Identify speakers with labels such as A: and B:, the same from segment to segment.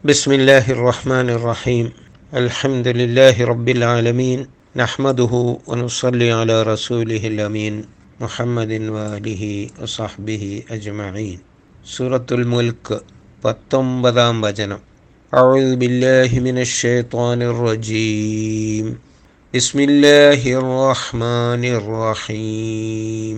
A: بسم الله الرحمن الرحيم الحمد لله رب العالمين نحمده ونصلي على رسوله الأمين محمد وآله وصحبه أجمعين سورة الملك പത്തൊമ്പതാം വചനം أعوذ بالله من الشيطان الرجيم بسم الله الرحمن الرحيم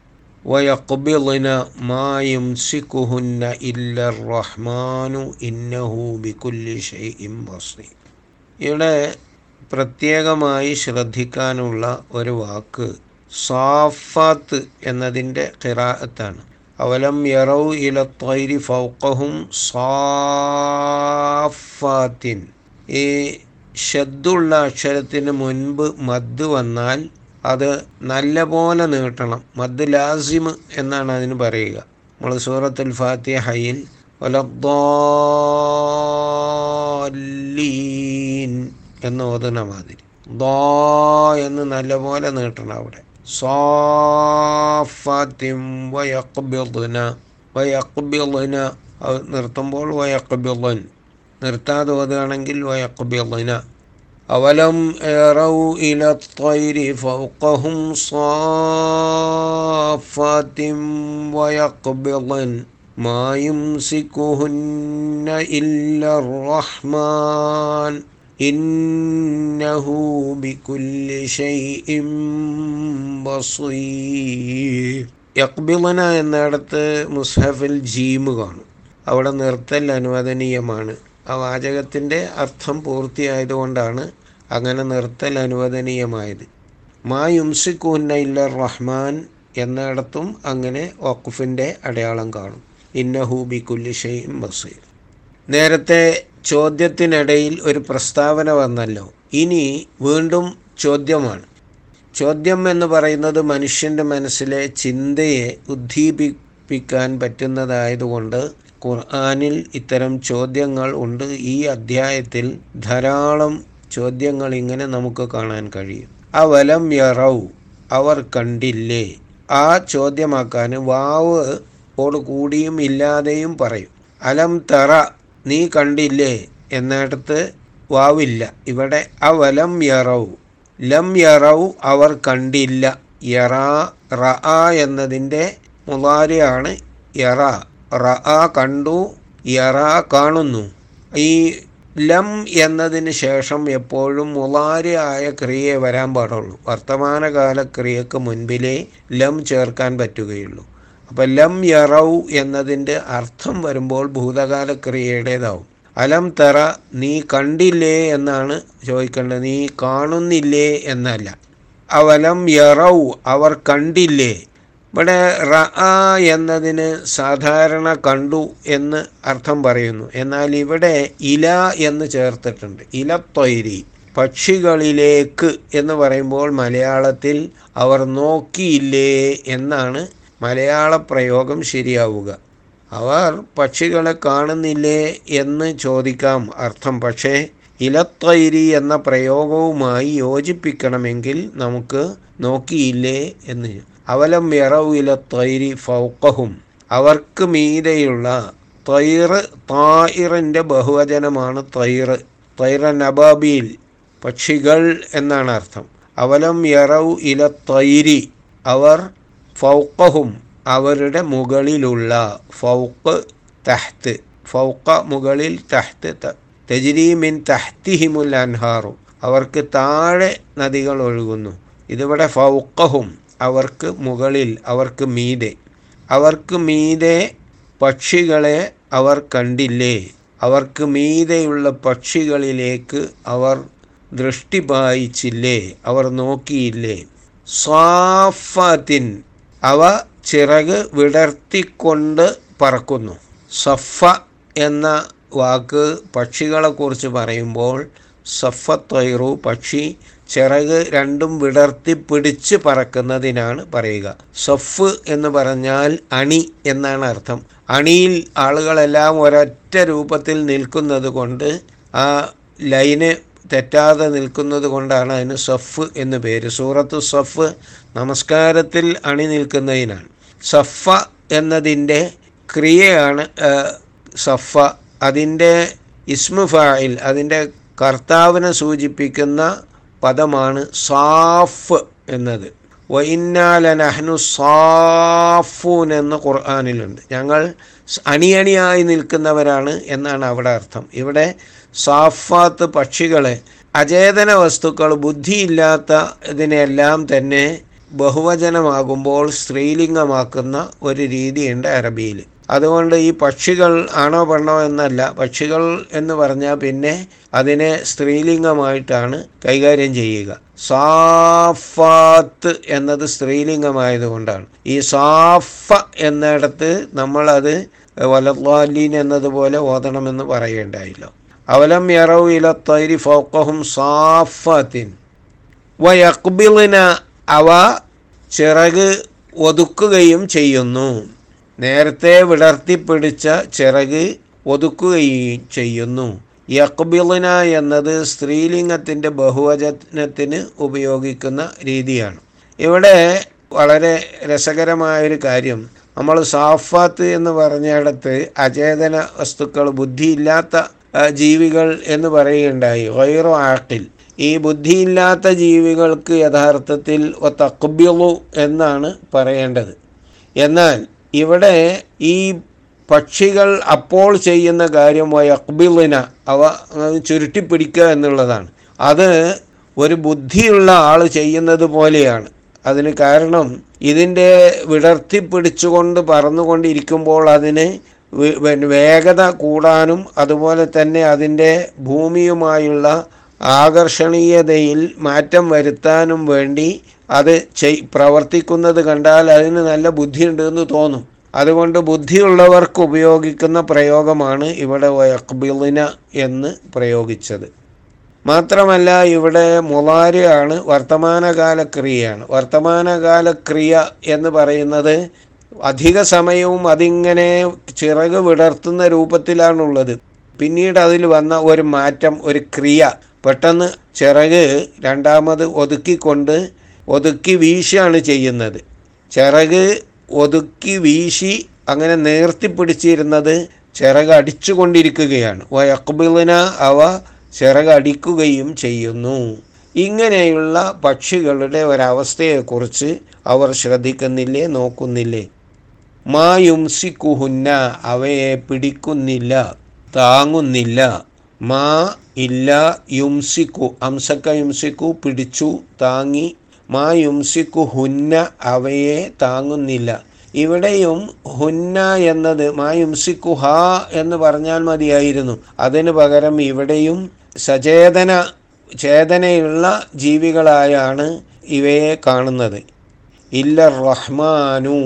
A: ويقبضن ما يمسكهن إلا الرحمن إنه بكل شيء بصير ഇവിടെ പ്രത്യേകമായി ശ്രദ്ധിക്കാനുള്ള ഒരു വാക്ക് സാഫാത്ത് എന്നതിൻ്റെ ഖിറാഅത്താണ് അവലം യറൗ ഇല ത്വൈരി ഫൗക്കഹും സാഫാത്തിൻ ഈ ഷദ്ദുള്ള അക്ഷരത്തിന് മുൻപ് മദ് വന്നാൽ അത് നല്ല പോലെ നീട്ടണം. മദ് ലാസിമ് എന്നാണ് അതിന് പറയുക. നമ്മൾ സൂറത്തുൽ ഫാത്തിഹയിൽ ഒലീൻ എന്ന് ഓതുന്ന മാതിരി. ദോ എന്ന് നല്ലപോലെ നീട്ടണം അവിടെ. സോഫത്തിം നിർത്തുമ്പോൾ വയക്കുബിളൻ നിർത്താതെ ഓതുകയാണെങ്കിൽ വയക്കുബിളുന أولم يروا إلى الطير فوقهم صافات ويقبضن ما يمسكهن إلا الرحمن إنه بكل شيء بصير യക്ബിളന എന്നിടത്ത് മുസ്ഹഫിൽ ജീമ് കാണും അവിടെ നിർത്തൽ അനുവദനീയമാണ് ആ വാചകത്തിൻ്റെ അർത്ഥം പൂർത്തിയായതുകൊണ്ടാണ് അങ്ങനെ നിർത്തൽ അനുവദനീയമായത്. മാ യുംസിക്കൂന്ന ഇല്ല റഹ്മാൻ എന്നിടത്തും അങ്ങനെ വഖഫിന്റെ അടയാളം കാണും. ഇന്നഹു ബി കുല്ലിഷയും ബസീർ. നേരത്തെ ചോദ്യത്തിനിടയിൽ ഒരു പ്രസ്താവന വന്നല്ലോ. ഇനി വീണ്ടും ചോദ്യമാണ്. ചോദ്യം എന്ന് പറയുന്നത് മനുഷ്യന്റെ മനസ്സിലെ ചിന്തയെ ഉദ്ദീപിപ്പിക്കാൻ പറ്റുന്നതായതുകൊണ്ട് ഖുർആാനിൽ ഇത്തരം ചോദ്യങ്ങൾ ഉണ്ട്. ഈ അധ്യായത്തിൽ ധാരാളം ചോദ്യങ്ങൾ ഇങ്ങനെ നമുക്ക് കാണാൻ കഴിയും. അവലം യറൗ അവർ കണ്ടില്ലേ? ആ ചോദ്യമാക്കാൻ വാവ് ഓട് കൂടിയും ഇല്ലാതെയും പറയും. അലം തറ നീ കണ്ടില്ലേ? എന്നിടത്ത് വാവില്ല. ഇവിടെ അവലം യറൗ ലം യറൗ അവർ കണ്ടില്ല. യറ റ എന്നതിന്റെ മുതാരിയാണ് യറ. റ കണ്ടു യറ കാണുന്നു. ഈ ലം എന്നതിന് ശേഷം എപ്പോഴും മുളാരിയായ ക്രിയയെ വരാൻ പാടുള്ളൂ. വർത്തമാനകാല ക്രിയക്ക് മുൻപിലേ ലം ചേർക്കാൻ പറ്റുകയുള്ളൂ. അപ്പം ലം യറൗ എന്നതിന്റെ അർത്ഥം വരുമ്പോൾ ഭൂതകാല ക്രിയയുടേതാവും അലം തറ നീ കണ്ടില്ലേ എന്നാണ് ചോദിക്കേണ്ടത്. നീ കാണുന്നില്ലേ എന്നല്ല. അവലം യറൗ അവർ കണ്ടില്ലേ ഇവിടെ റ എന്നതിന് സാധാരണ കണ്ടു എന്ന് അർത്ഥം പറയുന്നു. എന്നാൽ ഇവിടെ ഇല എന്ന് ചേർത്തിട്ടുണ്ട്. ഇലത്തൊയിരി പക്ഷികളിലേക്ക് എന്ന് പറയുമ്പോൾ മലയാളത്തിൽ അവർ നോക്കിയില്ലേ എന്നാണ് മലയാള പ്രയോഗം ശരിയാവുക. അവർ പക്ഷികളെ കാണുന്നില്ലേ എന്ന് ചോദിക്കാം അർത്ഥം. പക്ഷേ ഇലത്തൊയ്രി എന്ന പ്രയോഗവുമായി യോജിപ്പിക്കണമെങ്കിൽ നമുക്ക് നോക്കിയില്ലേ എന്ന്. അവലം യറവില തൈരി ഫൗക്കഹും അവർക്ക് മീതെയുള്ള തൈറ് തായിറിന്റെ ബഹുവചനമാണ് തൈറ്. തൈറ നബാബീൽ പക്ഷികൾ എന്നാണ് അർത്ഥം. അവലം യറവ് ഇല തൈരി അവർ ഫൗക്കഹും അവരുടെ മുകളിലുള്ള ഫൗക്ക് തഹ്ത്ത്. ഫൗക്ക മുകളിൽ തഹ്ത്ത് തെജിരീമിൻ തഹ്തിഹിമുൽ അൻഹാറു. അവർക്ക് താഴെ നദികൾ ഒഴുകുന്നു. ഇതിവിടെ ഫൗക്കഹും അവർക്ക് മുകളിൽ അവർക്ക് മീതെ. അവർക്ക് മീതെ പക്ഷികളെ അവർ കണ്ടില്ലേ? അവർക്ക് മീതെയുള്ള പക്ഷികളിലേക്ക് അവർ ദൃഷ്ടി പായിച്ചില്ലേ? അവർ നോക്കിയില്ലേ? സ്വാഫത്തിൻ അവ ചിറക് വിടർത്തിക്കൊണ്ട് പറക്കുന്നു. സഫ എന്ന വാക്ക് പക്ഷികളെക്കുറിച്ച് പറയുമ്പോൾ സഫത്തൈറു പക്ഷി ചിറക് രണ്ടും വിടർത്തി പിടിച്ച് പറക്കുന്നതിനാണ് പറയുക. സഫ് എന്ന് പറഞ്ഞാൽ അണി എന്നാണ് അർത്ഥം. അണിയിൽ ആളുകളെല്ലാം ഒരൊറ്റ രൂപത്തിൽ നിൽക്കുന്നത് കൊണ്ട് ആ ലൈന് തെറ്റാതെ നിൽക്കുന്നത് കൊണ്ടാണ് അതിന് സഫ് എന്ന് പേര്. സൂറത്ത് സഫ് നമസ്കാരത്തിൽ അണി നിൽക്കുന്നതിനാണ്. സഫ എന്നതിന്റെ ക്രിയയാണ് സഫ. അതിന്റെ ഇസ്മു ഫായിൽ അതിന്റെ കർത്താവിനെ സൂചിപ്പിക്കുന്ന പദമാണ് സാഫ് എന്നത്. വൈന്നാലനഹ്നു സാഫൂൻ എന്ന് ഖുർആാനിലുണ്ട്. ഞങ്ങൾ അണിയണിയായി നിൽക്കുന്നവരാണ് എന്നാണ് അവിടെ അർത്ഥം. ഇവിടെ സാഫാത്ത് പക്ഷികളെ അചേതന വസ്തുക്കൾ ബുദ്ധിയില്ലാത്ത ഇതിനെല്ലാം തന്നെ ബഹുവചനമാകുമ്പോൾ സ്ത്രീലിംഗമാക്കുന്ന ഒരു രീതിയുണ്ട് അറബിയിൽ. അതുകൊണ്ട് ഈ പക്ഷികൾ ആണോ പെണ്ണോ എന്നല്ല. പക്ഷികൾ എന്ന് പറഞ്ഞാൽ പിന്നെ അതിനെ സ്ത്രീലിംഗമായിട്ടാണ് കൈകാര്യം ചെയ്യുക. സാഫാത്ത് എന്നത് സ്ത്രീലിംഗമായതുകൊണ്ടാണ്. ഈ സാഫ എന്നിടത്ത് നമ്മളത് വലത്വാലീൻ എന്നതുപോലെ ഓതണമെന്ന് പറയേണ്ടായില്ല. അവലം യറവ് ഇല തൈരി ഫോക്കഹും സാഫത്തിൻ. വയക്ബിളിന അവ ചിറക് ഒതുക്കുകയും ചെയ്യുന്നു. നേരത്തെ വിളർത്തിപ്പിടിച്ച ചിറക് ഒതുക്കുകയും ചെയ്യുന്നു. യക്ബിളിന എന്നത് സ്ത്രീലിംഗത്തിന്റെ ബഹുവചനത്തിന് ഉപയോഗിക്കുന്ന രീതിയാണ്. ഇവിടെ വളരെ രസകരമായൊരു കാര്യം. നമ്മൾ സാഫാത്ത് എന്ന് പറഞ്ഞിടത്ത് അചേതന വസ്തുക്കൾ ബുദ്ധിയില്ലാത്ത ജീവികൾ എന്ന് പറയുകയുണ്ടായി. വൈറോ ആട്ടിൽ ഈ ബുദ്ധിയില്ലാത്ത ജീവികൾക്ക് യഥാർത്ഥത്തിൽ തക്ബിളു എന്നാണ് പറയേണ്ടത്. എന്നാൽ ഇവിടെ ഈ പക്ഷികൾ അപ്പോൾ ചെയ്യുന്ന കാര്യമായ അക്ബിളിന അവ ചുരുട്ടിപ്പിടിക്കുക എന്നുള്ളതാണ്. അത് ഒരു ബുദ്ധിയുള്ള ആൾ ചെയ്യുന്നത് പോലെയാണ്. അതിന് കാരണം ഇതിന്റെ വിടർത്തി പിടിച്ചുകൊണ്ട് പറന്നുകൊണ്ടിരിക്കുമ്പോൾ അതിന് വേഗത കൂടാനും അതുപോലെ തന്നെ അതിന്റെ ഭൂമിയുമായുള്ള ആകർഷണീയതയിൽ മാറ്റം വരുത്താനും വേണ്ടി അത് ചെയ് പ്രവർത്തിക്കുന്നത് കണ്ടാൽ അതിന് നല്ല ബുദ്ധിയുണ്ട് എന്ന് തോന്നും. അതുകൊണ്ട് ബുദ്ധിയുള്ളവർക്ക് ഉപയോഗിക്കുന്ന പ്രയോഗമാണ് ഇവിടെ വയക്ബിളിന എന്ന് പ്രയോഗിച്ചത്. മാത്രമല്ല ഇവിടെ മുളാരിയാണ് വർത്തമാനകാല ക്രിയയാണ് വർത്തമാനകാല ക്രിയ എന്ന് പറയുന്നത് അധിക സമയവും അതിങ്ങനെ ചിറക് വിടർത്തുന്ന രൂപത്തിലാണുള്ളത്. പിന്നീട് അതിൽ വന്ന ഒരു മാറ്റം ഒരു ക്രിയ പെട്ടെന്ന് ചിറക് രണ്ടാമത് ഒതുക്കിക്കൊണ്ട് ഒതുക്കി വീശിയാണ് ചെയ്യുന്നത്. ചിറക് ഒതുക്കി വീശി അങ്ങനെ നേർത്തി പിടിച്ചിരുന്നത് ചിറക് അടിച്ചുകൊണ്ടിരിക്കുകയാണ്. വയക്കുബിളിന അവ ചിറക് അടിക്കുകയും ചെയ്യുന്നു. ഇങ്ങനെയുള്ള പക്ഷികളുടെ ഒരവസ്ഥയെക്കുറിച്ച് അവർ ശ്രദ്ധിക്കുന്നില്ലേ? നോക്കുന്നില്ലേ? മാ കുഹുന്ന അവയെ പിടിക്കുന്നില്ല താങ്ങുന്നില്ല. മാ ഇല്ല യുംസിക്കു അംസക്ക യുംസിക്കു പിടിച്ചു താങ്ങി. മാ യുംസിക്കു ഹുന്ന അവയെ താങ്ങുന്നില്ല. ഇവിടെയും ഹുന്ന എന്നത് മാ യുംസിക്കു ഹ എന്ന് പറഞ്ഞാൽ മതിയായിരുന്നു. അതിന് പകരം ഇവിടെയും സചേതന ചേതനയുള്ള ജീവികളായാണ് ഇവയെ കാണുന്നത്. ഇല്ല റഹ്മാനു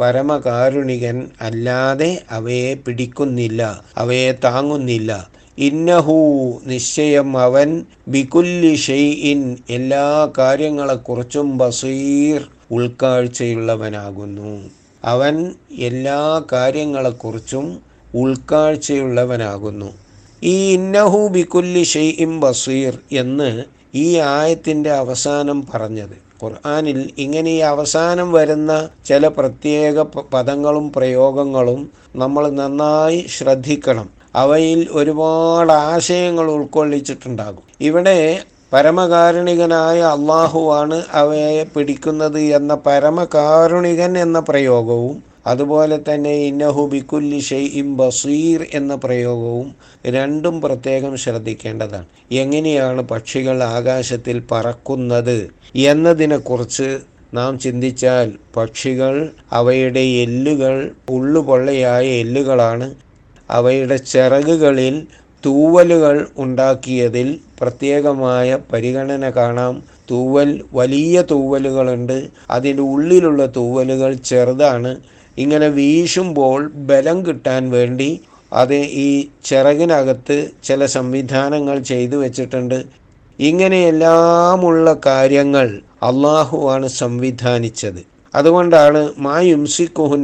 A: പരമകാരുണികൻ അല്ലാതെ അവയെ പിടിക്കുന്നില്ല അവയെ താങ്ങുന്നില്ല. ഇന്നഹു നിശ്ചയം അവൻ ബികുല്ലി ഷെയ്ഇൻ എല്ലാ കാര്യങ്ങളെക്കുറിച്ചും ബസീർ ഉൾക്കാഴ്ചയുള്ളവനാകുന്നു. അവൻ എല്ലാ കാര്യങ്ങളെക്കുറിച്ചും ഉൾക്കാഴ്ചയുള്ളവനാകുന്നു. ഈ ഇന്നഹു ബികുല്ലി ഷെയ്ഇം ബസീർ എന്ന് ഈ ആയത്തിന്റെ അവസാനം പറഞ്ഞത്. ഖുർആാനിൽ ഇങ്ങനെ ഈ അവസാനം വരുന്ന ചില പ്രത്യേക പദങ്ങളും പ്രയോഗങ്ങളും നമ്മൾ നന്നായി ശ്രദ്ധിക്കണം. അവയിൽ ഒരുപാട് ആശയങ്ങൾ ഉൾക്കൊള്ളിച്ചിട്ടുണ്ടാകും. ഇവിടെ പരമകാരുണികനായ അള്ളാഹുവാണ് അവയെ പിടിക്കുന്നത് എന്ന പരമകാരുണികൻ എന്ന പ്രയോഗവും അതുപോലെ തന്നെ ഇന്നഹു ബിക്കുല്ലി ഷെയ്ഇം ബസീർ എന്ന പ്രയോഗവും രണ്ടും പ്രത്യേകം ശ്രദ്ധിക്കേണ്ടതാണ്. എങ്ങനെയാണ് പക്ഷികൾ ആകാശത്തിൽ പറക്കുന്നത് എന്നതിനെക്കുറിച്ച് നാം ചിന്തിച്ചാൽ പക്ഷികൾ അവയുടെ എല്ലുകൾ ഉള്ളുപൊള്ളയായ എല്ലുകളാണ്. അവയുടെ ചിറകുകളിൽ തൂവലുകൾ ഉണ്ടാക്കിയതിൽ പ്രത്യേകമായ പരിഗണന കാണാം. തൂവൽ വലിയ തൂവലുകളുണ്ട്. അതിന്റെ ഉള്ളിലുള്ള തൂവലുകൾ ചെറുതാണ്. ഇങ്ങനെ വീശുമ്പോൾ ബലം കിട്ടാൻ വേണ്ടി അത് ഈ ചിറകിനകത്ത് ചില സംവിധാനങ്ങൾ ചെയ്തു വെച്ചിട്ടുണ്ട്. ഇങ്ങനെയെല്ലാമുള്ള കാര്യങ്ങൾ അള്ളാഹുവാണ് സംവിധാനിച്ചത്. അതുകൊണ്ടാണ് മാ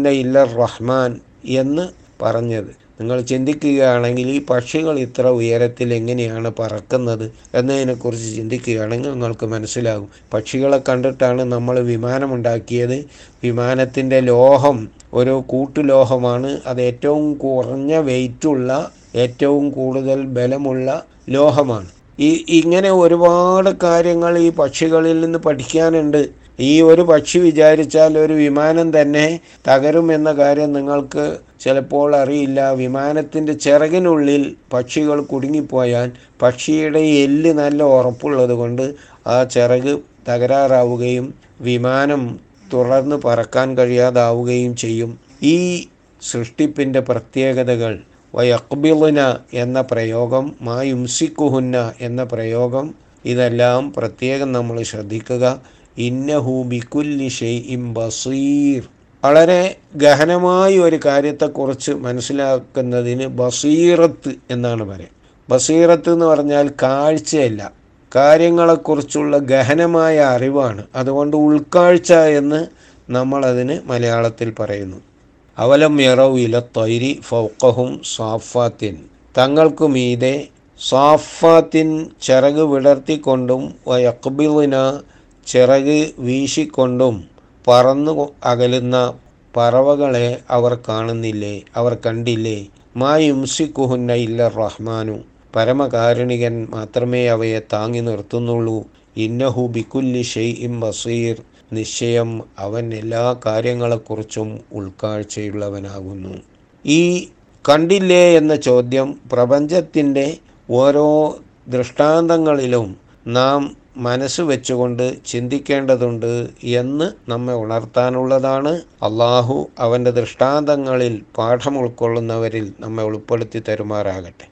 A: ഇല്ല റഹ്മാൻ എന്ന് പറഞ്ഞത്. നിങ്ങൾ ചിന്തിക്കുകയാണെങ്കിൽ ഈ പക്ഷികൾ ഇത്ര ഉയരത്തിൽ എങ്ങനെയാണ് പറക്കുന്നത് എന്നതിനെക്കുറിച്ച് ചിന്തിക്കുകയാണെങ്കിൽ നിങ്ങൾക്ക് മനസ്സിലാകും. പക്ഷികളെ കണ്ടിട്ടാണ് നമ്മൾ വിമാനമുണ്ടാക്കിയത്. വിമാനത്തിന്റെ ലോഹം ഒരു കൂട്ടുലോഹമാണ്. അത് ഏറ്റവും കുറഞ്ഞ വെയിറ്റുള്ള ഏറ്റവും കൂടുതൽ ബലമുള്ള ലോഹമാണ്. ഈ ഇങ്ങനെ ഒരുപാട് കാര്യങ്ങൾ ഈ പക്ഷികളിൽ നിന്ന് പഠിക്കാനുണ്ട്. ഈ ഒരു പക്ഷി വിചാരിച്ചാൽ ഒരു വിമാനം തന്നെ തകരുമെന്ന കാര്യം നിങ്ങൾക്ക് ചിലപ്പോൾ അറിയില്ല. വിമാനത്തിന്റെ ചിറകിനുള്ളിൽ പക്ഷികൾ കുടുങ്ങിപ്പോയാൽ പക്ഷിയുടെ എല്ല് നല്ല ഉറപ്പുള്ളത് കൊണ്ട് ആ ചിറക് തകരാറാവുകയും വിമാനം തുടർന്ന് പറക്കാൻ കഴിയാതാവുകയും ചെയ്യും. ഈ സൃഷ്ടിപ്പിന്റെ പ്രത്യേകതകൾ വയക്ബിളുന എന്ന പ്രയോഗം മാ യുംസിക്കുഹുന്ന എന്ന പ്രയോഗം ഇതെല്ലാം പ്രത്യേകം നമ്മൾ ശ്രദ്ധിക്കുക. ഇന്നഹു ബിക്കുല്ലി ഷെയ്ഇം ബസീർ. വളരെ ഗഹനമായ ഒരു കാര്യത്തെക്കുറിച്ച് മനസ്സിലാക്കുന്നതിന് ബസീറത്ത് എന്നാണ് പറയുക ബസീറത്ത് എന്ന് പറഞ്ഞാൽ കാഴ്ചയല്ല. കാര്യങ്ങളെക്കുറിച്ചുള്ള ഗഹനമായ അറിവാണ്. അതുകൊണ്ട് ഉൾക്കാഴ്ച എന്ന് നമ്മളതിന് മലയാളത്തിൽ പറയുന്നു. അവലം യറവ് ഇല തൈരി ഫൗക്കഹും സാഫാത്തിൻ. തങ്ങൾക്കു മീതെ സാഫാത്തിൻ ചിറക് വിടർത്തിക്കൊണ്ടും വയക്ബിളിന ചിറക് വീശിക്കൊണ്ടും പറന്നു അകലുന്ന പറവകളെ അവർ കാണുന്നില്ലേ? അവർ കണ്ടില്ലേ? മാ യുംസിക്കുഹുന്ന ഇല്ല റഹ്മാനു. പരമകാരുണികൻ മാത്രമേ അവയെ താങ്ങി നിർത്തുന്നുള്ളൂ. ഇന്നഹു ബിക്കുല്ലി ഷെയ്ഇം ബസീർ. നിശ്ചയം അവൻ എല്ലാ കാര്യങ്ങളെക്കുറിച്ചും ഉൾക്കാഴ്ചയുള്ളവനാകുന്നു. ഈ കണ്ടില്ലേ എന്ന ചോദ്യം പ്രപഞ്ചത്തിന്റെ ഓരോ ദൃഷ്ടാന്തങ്ങളിലും നാം മനസ്സ് വെച്ചുകൊണ്ട് ചിന്തിക്കേണ്ടതുണ്ട് എന്ന് നമ്മെ ഉണർത്താനുള്ളതാണ്. അള്ളാഹു അവന്റെ ദൃഷ്ടാന്തങ്ങളിൽ പാഠം ഉൾക്കൊള്ളുന്നവരിൽ നമ്മെ ഉൾപ്പെടുത്തി തരുമാറാകട്ടെ.